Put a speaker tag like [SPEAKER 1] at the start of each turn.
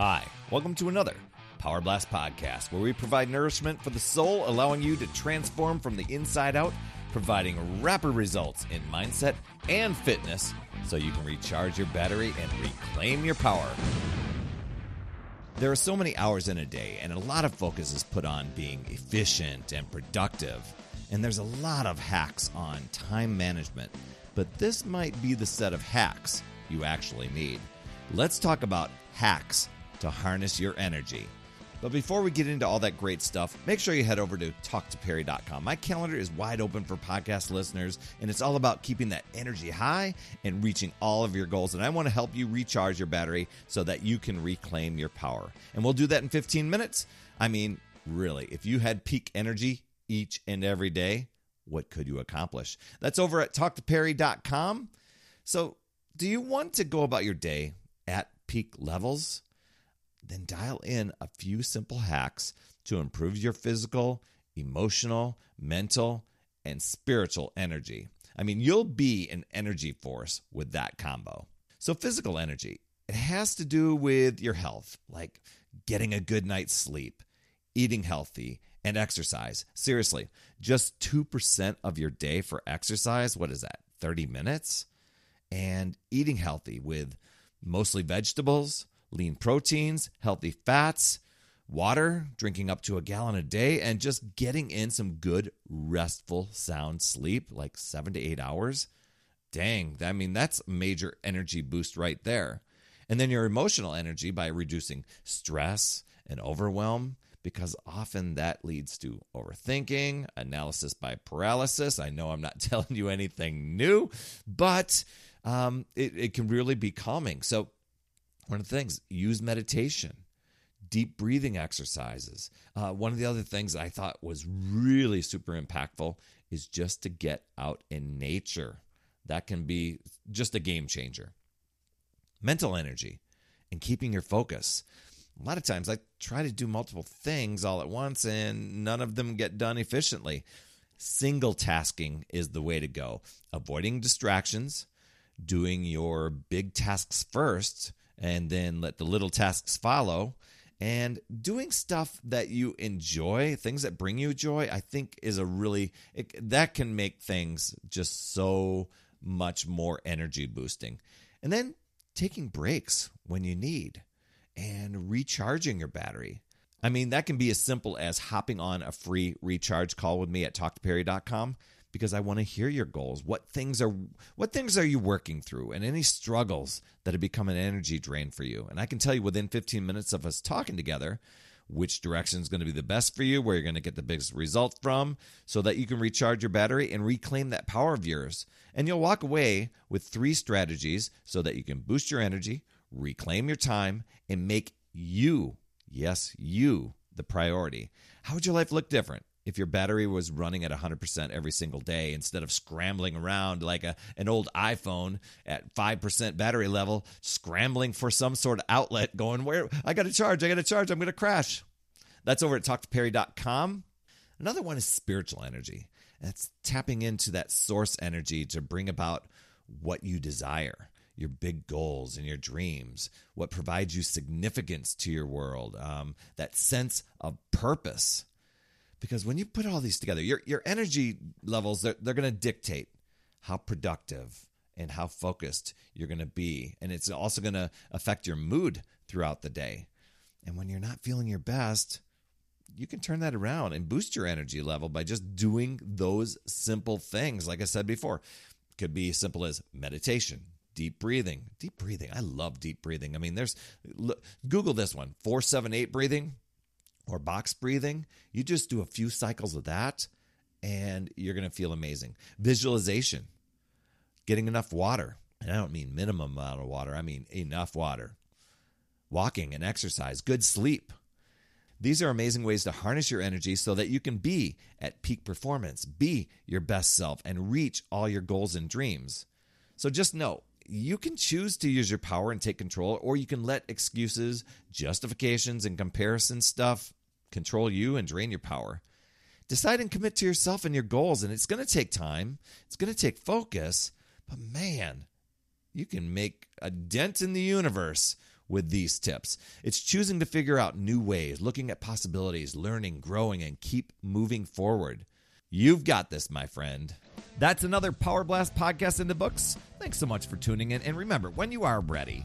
[SPEAKER 1] Hi, welcome to another Power Blast podcast where we provide nourishment for the soul, allowing you to transform from the inside out, providing rapid results in mindset and fitness so you can recharge your battery and reclaim your power. There are so many hours in a day, and a lot of focus is put on being efficient and productive. And there's a lot of hacks on time management, but this might be the set of hacks you actually need. Let's talk about hacks to harness your energy. But before we get into all that great stuff, make sure you head over to talktoperry.com. My calendar is wide open for podcast listeners, and it's all about keeping that energy high and reaching all of your goals. And I want to help you recharge your battery so that you can reclaim your power. And we'll do that in 15 minutes. I mean, really, if you had peak energy each and every day, what could you accomplish? That's over at talktoperry.com. So, do you want to go about your day at peak levels? Then dial in a few simple hacks to improve your physical, emotional, mental, and spiritual energy. I mean, you'll be an energy force with that combo. So, physical energy, it has to do with your health, like getting a good night's sleep, eating healthy, and exercise. Seriously, just 2% of your day for exercise, what is that, 30 minutes? And eating healthy with mostly vegetables, lean proteins, healthy fats, water, drinking up to a gallon a day, and just getting in some good, restful, sound sleep, like seven to eight hours. Dang, I mean, that's major energy boost right there. And then your emotional energy by reducing stress and overwhelm, because often that leads to overthinking, analysis by paralysis. I know I'm not telling you anything new, but um, it, it can really be calming. So, one of the things, use meditation, deep breathing exercises. Uh, one of the other things I thought was really super impactful is just to get out in nature. That can be just a game changer. Mental energy and keeping your focus. A lot of times I try to do multiple things all at once and none of them get done efficiently. Single tasking is the way to go. Avoiding distractions, doing your big tasks first, and then let the little tasks follow. And doing stuff that you enjoy, things that bring you joy, I think is a really, it, that can make things just so much more energy boosting. And then taking breaks when you need and recharging your battery. I mean, that can be as simple as hopping on a free recharge call with me at talktoperry.com because I want to hear your goals. What things are what things are you working through and any struggles that have become an energy drain for you? And I can tell you within 15 minutes of us talking together which direction is going to be the best for you, where you're going to get the biggest result from, so that you can recharge your battery and reclaim that power of yours. And you'll walk away with three strategies so that you can boost your energy, reclaim your time, and make you, yes, you, the priority. How would your life look different? If your battery was running at 100% every single day instead of scrambling around like a, an old iPhone at 5% battery level, scrambling for some sort of outlet going, Where I got to charge, I got to charge, I'm to crash. That's over at talktoperry.com. Another one is spiritual energy. That's tapping into that source energy to bring about what you desire your big goals and your dreams, what provides you significance to your world, um, that sense of purpose because when you put all these together, your your energy levels they're, they're going to dictate how productive and how focused you're going to be, and it's also going to affect your mood throughout the day. And when you're not feeling your best, you can turn that around and boost your energy level by just doing those simple things. Like I said before, could be as simple as meditation, deep breathing. Deep breathing. I love deep breathing. I mean, there's look, Google this one, 478 breathing or box breathing, you just do a few cycles of that and you're going to feel amazing. Visualization, getting enough water. And I don't mean minimum amount of water, I mean enough water. Walking and exercise, good sleep. These are amazing ways to harness your energy so that you can be at peak performance, be your best self, and reach all your goals and dreams. So just know you can choose to use your power and take control, or you can let excuses, justifications, and comparison stuff control you and drain your power. Decide and commit to yourself and your goals, and it's going to take time, it's going to take focus, but man, you can make a dent in the universe with these tips. It's choosing to figure out new ways, looking at possibilities, learning, growing, and keep moving forward. You've got this, my friend. That's another Power Blast podcast in the books. Thanks so much for tuning in. And remember, when you are ready